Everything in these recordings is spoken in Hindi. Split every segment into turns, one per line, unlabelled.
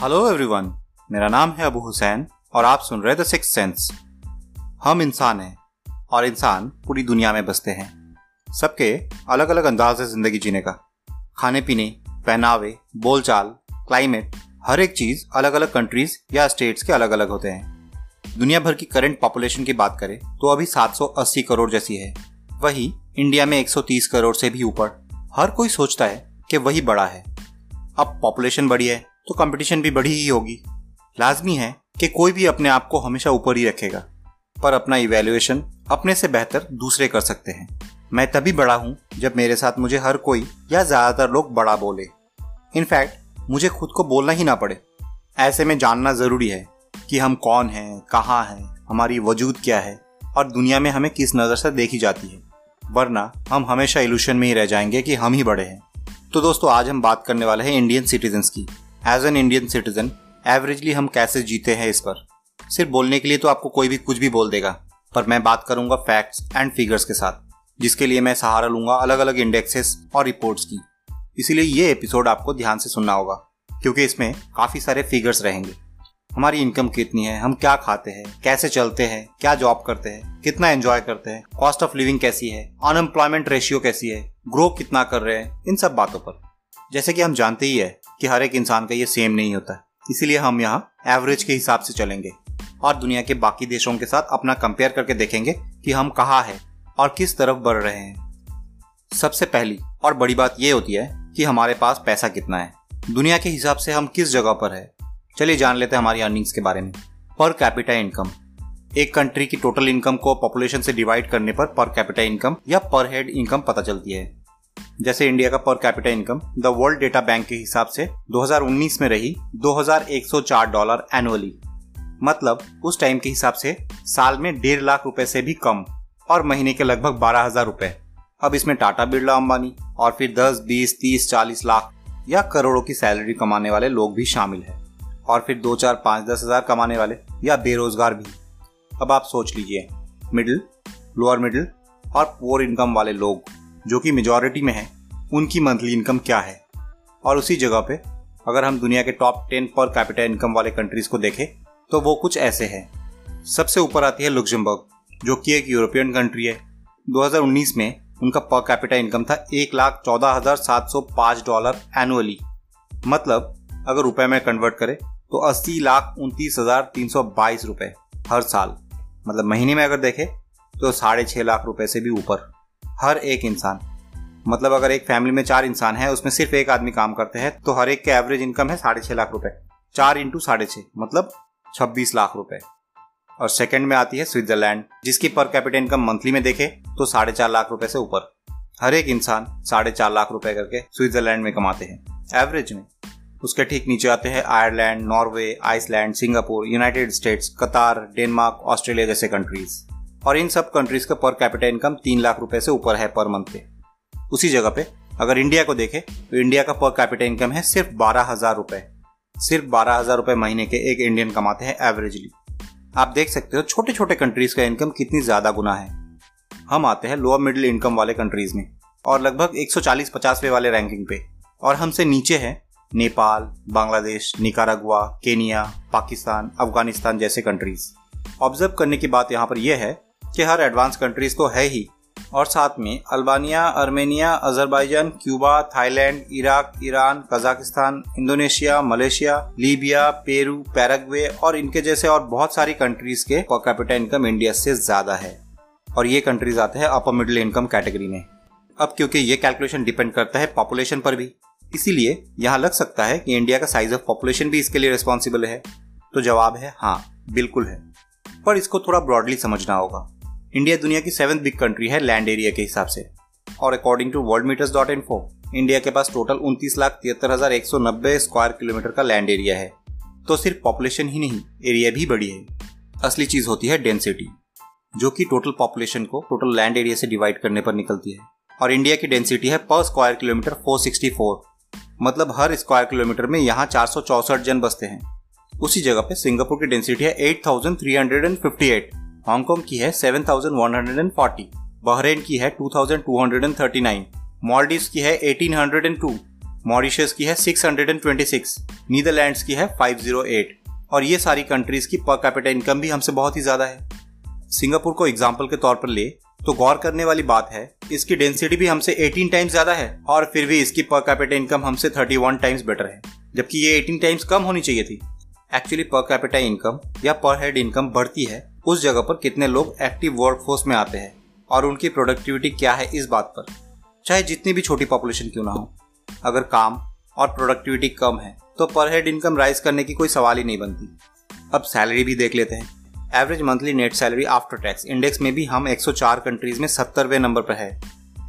हेलो एवरीवन मेरा नाम है अबू हुसैन और आप सुन रहे द सिक्स सेंस हम इंसान हैं और इंसान पूरी दुनिया में बसते हैं। सबके अलग अलग अंदाज है ज़िंदगी जीने का। खाने पीने, पहनावे, बोलचाल क्लाइमेट हर एक चीज़ अलग अलग कंट्रीज़ या स्टेट्स के अलग अलग होते हैं। दुनिया भर की करंट पॉपुलेशन की बात करें तो अभी 780 करोड़ जैसी है। वही इंडिया में 130 करोड़ से भी ऊपर। हर कोई सोचता है कि वही बड़ा है। अब पॉपुलेशन बढ़ी है। तो कंपटीशन भी बढ़ी ही होगी। लाजमी है कि कोई भी अपने आप को हमेशा ऊपर ही रखेगा, पर अपना इवेल्युएशन अपने से बेहतर दूसरे कर सकते हैं। मैं तभी बड़ा हूँ जब मेरे साथ मुझे हर कोई या ज़्यादातर लोग बड़ा बोले। इनफैक्ट मुझे खुद को बोलना ही ना पड़े। ऐसे में जानना ज़रूरी है कि हम कौन हैं, कहाँ हैं, हमारी वजूद क्या है, और दुनिया में हमें किस नज़र से देखी जाती है। वरना हम हमेशा इल्यूशन में ही रह जाएँगे कि हम ही बड़े हैं। तो दोस्तों, आज हम बात करने वाले हैं इंडियन सिटीजन्स की। As an Indian citizen averagely हम कैसे जीते हैं इस पर? सिर्फ़ बोलने के लिए तो आपको कोई भी कुछ भी बोल देगा, पर मैं बात करूँगा फैक्ट्स एंड फिगर्स के साथ, जिसके लिए मैं सहारा लूँगा अलग अलग इंडेक्सेस और रिपोर्ट्स की। इसीलिए ये एपिसोड आपको ध्यान से सुनना होगा, क्योंकि इसमें काफ़ी सारे फिगर्स रहेंगे। हमारी इनकम कितनी है, हम क्या खाते हैं, कैसे चलते हैं, क्या जॉब करते हैं, कितना एंजॉय करते हैं कॉस्ट ऑफ़ लिविंग कैसी है अनएम्प्लॉयमेंट रेशियो कैसी है ग्रो कितना कर रहे हैं, इन सब बातों पर। जैसे कि हम जानते ही है कि हर एक इंसान का ये सेम नहीं होता। इसीलिए हम यहाँ एवरेज के हिसाब से चलेंगे और दुनिया के बाकी देशों के साथ अपना कंपेयर करके देखेंगे कि हम कहाँ हैं और किस तरफ़ बढ़ रहे हैं। सबसे पहली और बड़ी बात यह होती है कि हमारे पास पैसा कितना है। दुनिया के हिसाब से हम किस जगह पर है। चलिए जान लेते हैं हमारी अर्निंग्स के बारे में। पर कैपिटा इनकम एक कंट्री की टोटल इनकम को पॉपुलेशन से डिवाइड करने पर पर कैपिटा इनकम या पर हेड इनकम पता चलती है। जैसे इंडिया का per capital income the world data bank के हिसाब से 2019 में रही 2104 डॉलर एनुअली मतलब उस टाइम के हिसाब से साल में डेढ़ लाख रुपए से भी कम और महीने के लगभग बारह हज़ार रुपए. अब इसमें टाटा बिरला अंबानी और फिर 10, 20, 30, 40 लाख या करोड़ों की सैलरी कमाने वाले लोग भी शामिल है और फिर दो चार पाँच दस हज़ार कमाने वाले या बेरोजगार भी. अब आप सोच लीजिए मिडिल लोअर मिडिल और पुअर इनकम वाले लोग जो कि मेजोरिटी में है उनकी मंथली इनकम क्या है? और उसी जगह पे, अगर हम दुनिया के top ten per capital income वाले कंट्रीज़ को देखें तो वो कुछ ऐसे हैं। सबसे ऊपर आती है लुक्जमबर्ग, जो कि एक यूरोपियन कंट्री है। 2019 में उनका पर कैपिटल इनकम था एक लाख चौदह हज़ार सात सौ पाँच डॉलर एनुअली मतलब अगर रुपए में कन्वर्ट करें तो अस्सी लाख उनतीस हज़ार तीन सौ बाईस रुपए हर साल। मतलब महीने में अगर देखें तो साढ़े छह लाख रुपए से भी ऊपर। हर एक इंसान। मतलब अगर एक फैमिली में चार इंसान है, उसमें सिर्फ़ एक आदमी काम करते हैं तो हर एक के एवरेज इनकम है साढ़े छह लाख रुपए। चार इंटू साढ़े छह मतलब छब्बीस लाख रुपए। और सेकंड में आती है स्विट्जरलैंड जिसकी पर कैपिटल इनकम मंथली में देखे तो साढ़े चार लाख रुपए से ऊपर। हर एक इंसान साढ़े चार लाख रुपए करके स्विट्जरलैंड में कमाते हैं। एवरेज में। उसके ठीक नीचे आते हैं Ireland Norway Iceland Singapore United States Qatar Denmark Australia जैसे कंट्रीज़ और इन सब कंट्रीज़ का पर कैपिटल इनकम तीन लाख रुपए से ऊपर है पर मंथ पे। उसी जगह पे, अगर इंडिया को देखें तो इंडिया का पर कैपिटल इनकम है सिर्फ़ बारह हज़ार रुपए। सिर्फ़ बारह हज़ार रुपए महीने के एक इंडियन कमाते हैं एवरेजली आप देख सकते हो छोटे छोटे कंट्रीज़ का इनकम कितनी ज़्यादा गुना है। हम आते हैं लोअर मिडिल इनकम वाले कंट्रीज़ में, और लगभग 140 पचासवे वाले रैंकिंग पे। और हमसे नीचे है नेपाल, बांग्लादेश, निकारागुआ, केनिया, पाकिस्तान, अफ़गानिस्तान जैसे कंट्रीज़ ऑब्ज़र्व करने की बात यहाँ पर यह है कि हर एडवांस कंट्रीज़ तो है ही और साथ में Albania, Armenia Azerbaijan Cuba, Thailand, Iraq, Iran, Kazakhstan, Indonesia, Malaysia, Libya, Peru, Paraguay और इनके जैसे और बहुत सारी कंट्रीज़ के कैपिटल इनकम इंडिया से ज़्यादा है। और ये कंट्रीज़ आते हैं अपर मिडिल इनकम कैटेगरी में। अब क्योंकि ये कैलकुलेशन डिपेंड करता है पॉपुलेशन पर भी, इसीलिए यहाँ लग सकता है कि इंडिया का साइज़ ऑफ़ पॉपुलेशन भी इसके लिए रिस्पॉन्सिबल है। तो जवाब है हाँ बिल्कुल है। पर इसको थोड़ा ब्रॉडली समझना होगा। इंडिया दुनिया की सेवन बिग कंट्री है लैंड एरिया के हिसाब से। और according to worldometers dot info India के पास टोटल उनतीस लाख तिहत्तर हज़ार एक सौ नब्बे स्क्वायर किलोमीटर का लैंड एरिया है। तो सिर्फ़ पॉपुलेशन ही नहीं एरिया भी बड़ी है। असली चीज़ होती है डेंसिटी जो कि टोटल पॉपुलेशन को टोटल लैंड एरिया से डिवाइड करने पर निकलती है। और इंडिया की डेंसिटी है पर स्क्वायर किलोमीटर 464 मतलब हर स्क्वायर किलोमीटर में यहाँ चार जन बसते हैं। उसी जगह पे सिंगापुर की डेंसिटी है 8,358 हांगकांग की है 7,140 बहरेन की है 2,239 मॉलडीव की है 1802 मॉरिशस की है 626, नीदरलैंड्स की है 508 और ये सारी कंट्रीज़ की पर कैपिटल इनकम भी हमसे बहुत ही ज़्यादा है। सिंगापुर को एग्ज़ाम्पल के तौर पर ले तो गौर करने वाली बात है इसकी डेंसिटी भी हमसे 18 टाइम्स ज़्यादा है और फिर भी इसकी पर कैपिटल इनकम हमसे 31 टाइम्स बेटर है जबकि ये 18 टाइम्स कम होनी चाहिए थी। एक्चुअली पर कैपिटल इनकम या पर हेड इनकम बढ़ती है उस जगह पर कितने लोग एक्टिव वर्क फोर्स में आते हैं और उनकी प्रोडक्टिविटी क्या है इस बात पर। चाहे जितनी भी छोटी पॉपुलेशन क्यों ना हो। अगर काम और प्रोडक्टिविटी कम है तो पर हेड इनकम राइज करने की कोई सवाल ही नहीं बनती। अब सैलरी भी देख लेते हैं। Average monthly net salary after tax index में भी हम 104 कंट्रीज़ में सत्तरवे नंबर पर है।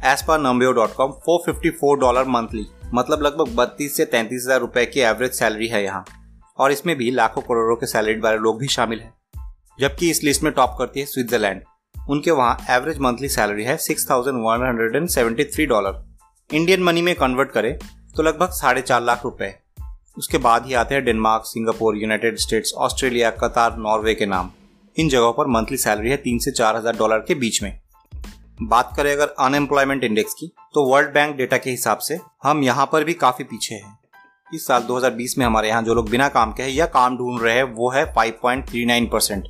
As per Numbeo dot com four fifty four dollar monthly मतलब लगभग बत्तीस से तैंतीस हज़ार रुपए की एवरेज सैलरी है यहाँ। और इसमें भी लाखों करोड़ों के सैलरी वाले लोग भी शामिल हैं। जबकि इस लिस्ट में टॉप करती है स्विट्जरलैंड। उनके वहाँ एवरेज मंथली सैलरी है six thousand one hundred and seventy three dollar. Indian money में कन्वर्ट करें तो लगभग साढ़े चार लाख रुपए। उसके बाद ही आते हैं Denmark, Singapore, United States, Australia, Qatar, Norway के नाम। इन जगहों पर मंथली सैलरी है तीन से चार हज़ार डॉलर के बीच में। बात करें अगर अनएम्प्लॉयमेंट इंडेक्स की तो वर्ल्ड बैंक डेटा के हिसाब से हम यहाँ पर भी काफ़ी पीछे हैं। इस साल 2020 में हमारे यहाँ जो लोग बिना काम के हैं या काम ढूंढ रहे हैं, वो है 5.39 परसेंट।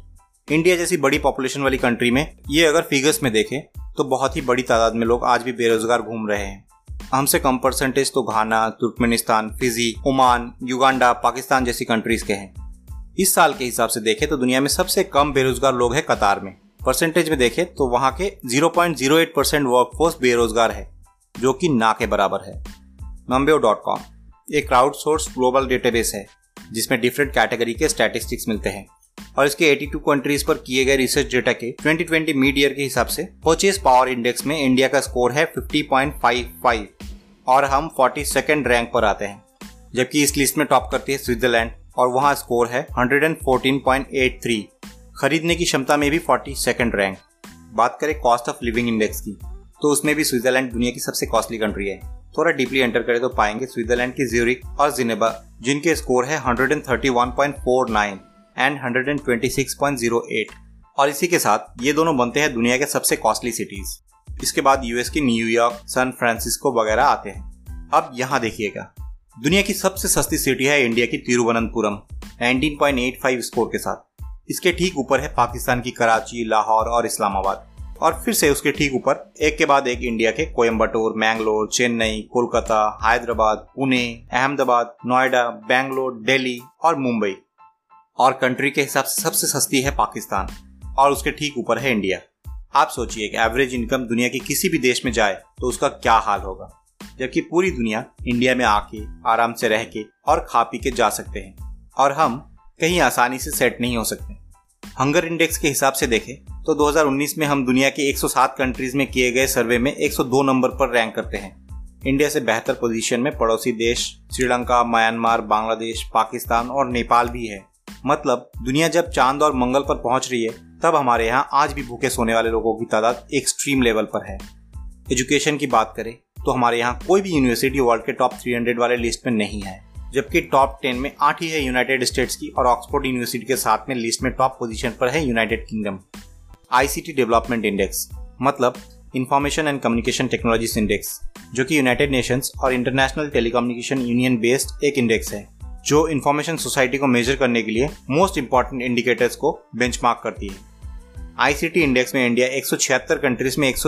इंडिया जैसी बड़ी पॉपुलेशन वाली कंट्री में ये अगर फिगर्स में देखें तो बहुत ही बड़ी तादाद में लोग आज भी बेरोजगार घूम रहे हैं। हमसे कम परसेंटेज तो Ghana, Turkmenistan, Fiji, Oman, Uganda, Pakistan जैसी कंट्रीज़ के हैं। इस साल के हिसाब से देखें तो दुनिया में सबसे कम बेरोजगार लोग हैं कतार में। परसेंटेज में देखें तो वहाँ के 0.08 परसेंट वर्कफोर्स बेरोजगार है, जो कि ना के बराबर है। नम्बेओ डॉट कॉम एक क्राउड सोर्स ग्लोबल डेटाबेस है, जिसमें डिफरेंट कैटेगरी के स्टैटिस्टिक्स मिलते हैं। और इसके 82 कंट्रीज़ पर किए गए रिसर्च डेटा के 2020 मिड ईयर के हिसाब से परचेज पावर इंडेक्स में इंडिया का स्कोर है 50.55 और हम 42nd रैंक पर आते हैं, जबकि इस लिस्ट में टॉप करती है स्विट्जरलैंड और वहाँ स्कोर है 114.83 खरीदने की क्षमता में भी 42nd रैंक बात करें कॉस्ट ऑफ़ लिविंग इंडेक्स की तो उसमें भी स्विट्जरलैंड दुनिया की सबसे कॉस्टली कंट्री है। थोड़ा डीपली एंटर करें तो पाएँगे स्विट्जरलैंड की ज्यूरिक और जिनेबा जिनके स्कोर है 131.49 एंड 126.08 और इसी के साथ ये दोनों बनते हैं दुनिया के सबसे कॉस्टली सिटीज़ इसके बाद यूएस की न्यूयॉर्क सैन फ्रांसिस्को वगैरह आते हैं। अब यहाँ देखिएगा। दुनिया की सबसे सस्ती सिटी है इंडिया की तिरुवनंतपुरम 19.85 स्कोर के साथ। इसके ठीक ऊपर है पाकिस्तान की कराची, लाहौर और इस्लामाबाद। और फिर से उसके ठीक ऊपर, एक के बाद एक इंडिया के कोयम्बटूर मैंगलोर, चेन्नई, कोलकाता, हैदराबाद, पुणे, अहमदाबाद, नोएडा, बैंगलोर, दिल्ली और मुंबई। और कंट्री के हिसाब से सबसे सस्ती है पाकिस्तान और उसके ठीक ऊपर है इंडिया आप सोचिए कि एवरेज इनकम दुनिया के किसी भी देश में जाए तो उसका क्या हाल होगा? जबकि पूरी दुनिया इंडिया में आके, आराम से रह के और खा पी के जा सकते हैं। और हम कहीं आसानी से सेट नहीं हो सकते। हंगर इंडेक्स के हिसाब से देखें तो 2019 में हम दुनिया के 107 कंट्रीज़ में किए गए सर्वे में 102 नंबर पर रैंक करते हैं। इंडिया से बेहतर पोजीशन में पड़ोसी देश श्रीलंका म्यांमार बांग्लादेश पाकिस्तान और नेपाल भी है। मतलब दुनिया जब चाँद और मंगल पर पहुँच रही है, तब हमारे यहाँ आज भी भूखे सोने वाले लोगों की तादाद एक्सट्रीम लेवल पर है। एजुकेशन की बात करें तो हमारे यहाँ कोई भी यूनिवर्सिटी वर्ल्ड के टॉप 300 वाले लिस्ट में नहीं है, जबकि टॉप 10 में आठ ही है यूनाइटेड स्टेट्स की और ऑक्सफोर्ड यूनिवर्सिटी के साथ में लिस्ट में टॉप पोजीशन पर है United Kingdom ICT development index मतलब information and communication technologies index जो कि यूनाइटेड नेशंस और इंटरनेशनल टेलीकम्युनिकेशन यूनियन बेस्ड एक इंडेक्स है। जो इन्फॉर्मेशन सोसाइटी को मेजर करने के लिए मोस्ट इंपॉर्टेंट इंडिकेटर्स को बेंचमार्क करती है। आईसीटी इंडेक्स में इंडिया एक सौ छिहत्तर कंट्रीज़ में एक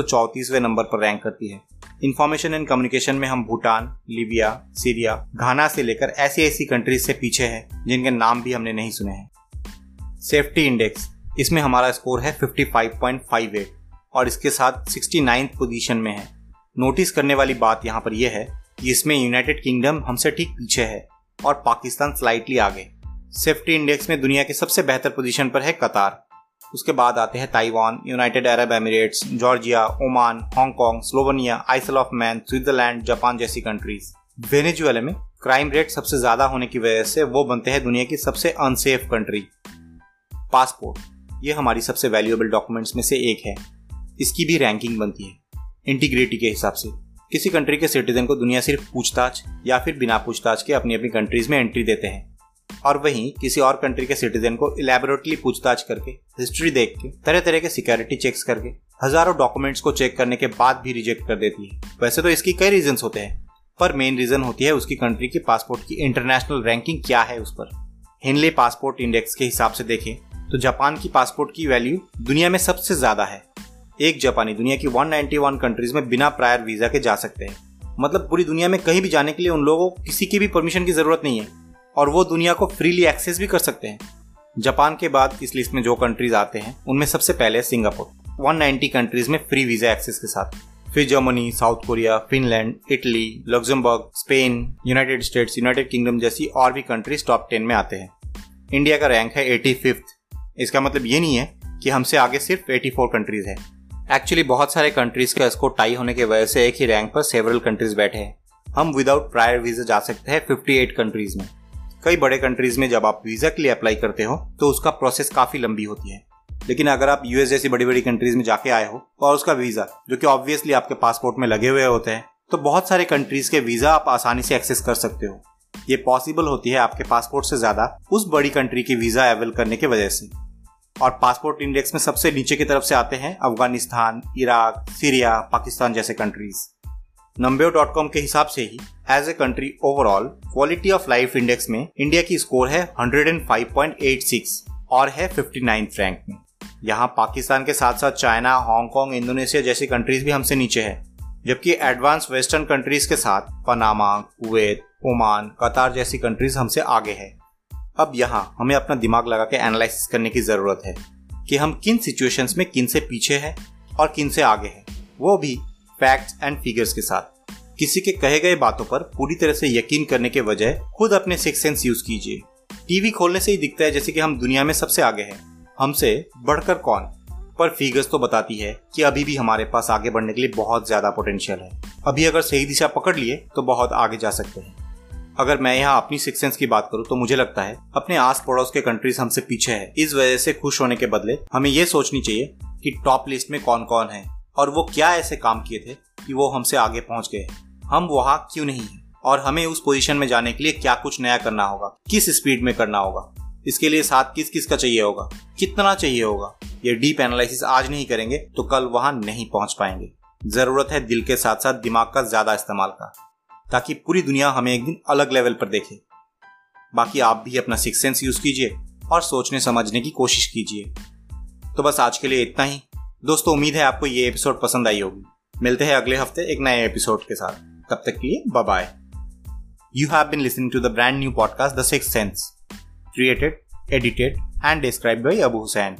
नंबर पर रैंक करती है। इन्फॉर्मेशन एंड कम्युनिकेशन में हम भूटान लीबिया सीरिया घाना से लेकर ऐसी ऐसी कंट्रीज़ से पीछे हैं, जिनके नाम भी हमने नहीं सुने हैं। सेफ्टी इंडेक्स इसमें हमारा स्कोर है 55.58 और इसके साथ 69th पोजीशन में है। नोटिस करने वाली बात यहाँ पर यह है कि इसमें यूनाइटेड किंगडम हमसे ठीक पीछे है। और पाकिस्तान स्लाइटली आगे। सेफ्टी इंडेक्स में दुनिया के सबसे बेहतर पोजीशन पर है कतार। उसके बाद आते हैं Taiwan United Arab Emirates Georgia Oman Hong Kong Slovenia Isle of Man Switzerland Japan जैसी कंट्रीज़ वेनेजुएला में क्राइम रेट सबसे ज़्यादा होने की वजह से वो बनते हैं दुनिया की सबसे अनसेफ कंट्री पासपोर्ट ये हमारी सबसे वैल्यूएबल डॉक्यूमेंट्स में से एक है। इसकी भी रैंकिंग बनती है इंटीग्रिटी के हिसाब से। किसी कंट्री के सिटीजन को दुनिया सिर्फ़ पूछताछ या फिर बिना पूछताछ के अपनी अपनी कंट्रीज़ में एंट्री देते हैं। और वहीं किसी और कंट्री के सिटीजन को इलेबोरेटली पूछताछ करके हिस्ट्री देख के तरह तरह के सिक्योरिटी चेक्स करके, हज़ारों डॉक्यूमेंट्स को चेक करने के बाद भी रिजेक्ट कर देती है। वैसे तो इसकी कई रीजन होते हैं, पर मेन रीजन होती है उसकी कंट्री की पासपोर्ट की इंटरनेशनल रैंकिंग क्या है उस पर। हिनले पासपोर्ट इंडेक्स के हिसाब से देखें तो जापान की पासपोर्ट की वैल्यू दुनिया में सबसे ज़्यादा है। एक जापानी दुनिया की 191 कंट्रीज़ में बिना प्रायर वीज़ा के जा सकते हैं। मतलब पूरी दुनिया में कहीं भी जाने के लिए उन लोगों को किसी की भी परमिशन की ज़रूरत नहीं है। और वो दुनिया को फ्रीली एक्सेस भी कर सकते हैं। जापान के बाद इस लिस्ट में जो कंट्रीज़ आते हैं, उनमें सबसे पहले सिंगापुर। 190 कंट्रीज़ में फ्री वीज़ा एक्सेस के साथ। फिर Germany, South Korea, Finland, Italy Luxembourg Spain United States United Kingdom जैसी और भी कंट्रीज़ टॉप टेन में आते हैं। इंडिया का रैंक है एटी इसका मतलब ये नहीं है कि हमसे आगे सिर्फ़ 84 कंट्रीज़ है। एक्चुअली बहुत सारे कंट्रीज़ का स्कोर टाई होने की वजह से एक ही रैंक पर सेवरल कंट्रीज़ बैठे हैं। हम विदाउट प्रायर वीज़ा जा सकते हैं 58 कंट्रीज़ में। कई बड़े कंट्रीज़ में जब आप वीज़ा के लिए अप्लाई करते हो तो उसका प्रोसेस काफ़ी लंबी होती है। लेकिन अगर आप यूएस जैसी बड़ी बड़ी कंट्रीज़ में जाके आए हो, और उसका वीज़ा जो कि ऑब्वियसली आपके पासपोर्ट में लगे हुए होते हैं तो बहुत सारे कंट्रीज़ के वीज़ा आप आसानी से एक्सेस कर सकते हो। ये पॉसिबल होती है आपके पासपोर्ट से ज़्यादा उस बड़ी कंट्री की वीज़ा अवेल करने की वजह से। और पासपोर्ट इंडेक्स में सबसे नीचे की तरफ़ से आते हैं अफ़गानिस्तान, इराक, सीरिया, पाकिस्तान जैसे कंट्रीज़ नंबे डॉट कॉम के हिसाब से ही as a country overall quality of life index में इंडिया की स्कोर है 105.86 और है 59 रैंक में। यहाँ पाकिस्तान के साथ साथ चाइना, हांगकांग, इंडोनेशिया जैसी कंट्रीज़ भी हमसे नीचे है, जबकि एडवांस वेस्टर्न कंट्रीज़ के साथ पनामा, कुवैत, ओमान, कतार जैसी कंट्रीज़ हमसे आगे है। अब यहाँ हमें अपना दिमाग लगा के एनालिसिस करने की ज़रूरत है कि हम किन सिचुएशंस में किन से पीछे हैं और किन से आगे हैं। वो भी फैक्ट्स एंड फिगर्स के साथ। किसी के कहे गए बातों पर पूरी तरह से यकीन करने के बजाय खुद अपने सिक्स सेंस यूज़ कीजिए। टीवी खोलने से ही दिखता है जैसे कि हम दुनिया में सबसे आगे हैं। हमसे बढ़कर कौन? पर फिगर्स तो बताती है कि अभी भी हमारे पास आगे बढ़ने के लिए बहुत ज़्यादा पोटेंशियल है। अभी अगर सही दिशा पकड़ लिए तो बहुत आगे जा सकते हैं। अगर मैं यहाँ अपनी सिक्स सेंस की बात करूँ तो मुझे लगता है, अपने आस पड़ोस के कंट्रीज़ हमसे पीछे है। इस वजह से खुश होने के बदले, हमें ये सोचनी चाहिए कि टॉप लिस्ट में कौन कौन है, और वो क्या ऐसे काम किए थे कि वो हमसे आगे पहुँच गए। हम वहाँ क्यों नहीं है? और हमें उस पोजीशन में जाने के लिए क्या कुछ नया करना होगा? किस स्पीड में करना होगा? इसके लिए साथ किस किस का चाहिए होगा? कितना चाहिए होगा? ये डीप एनालिसिस आज नहीं करेंगे तो कल वहाँ नहीं पहुँच पाएँगे। ज़रूरत है दिल के साथ साथ दिमाग का ज़्यादा इस्तेमाल का। ताकि पूरी दुनिया हमें एक दिन अलग लेवल पर देखे। बाकी आप भी अपना सिक्स सेंस यूज़ कीजिए और सोचने समझने की कोशिश कीजिए। तो बस आज के लिए इतना ही। दोस्तों, उम्मीद है आपको ये एपिसोड पसंद आई होगी। मिलते हैं अगले हफ़्ते एक नए एपिसोड के साथ। तब तक के लिए bye you have been listening to the brand new podcast the sixth sense created edited and describe by Abu Hussain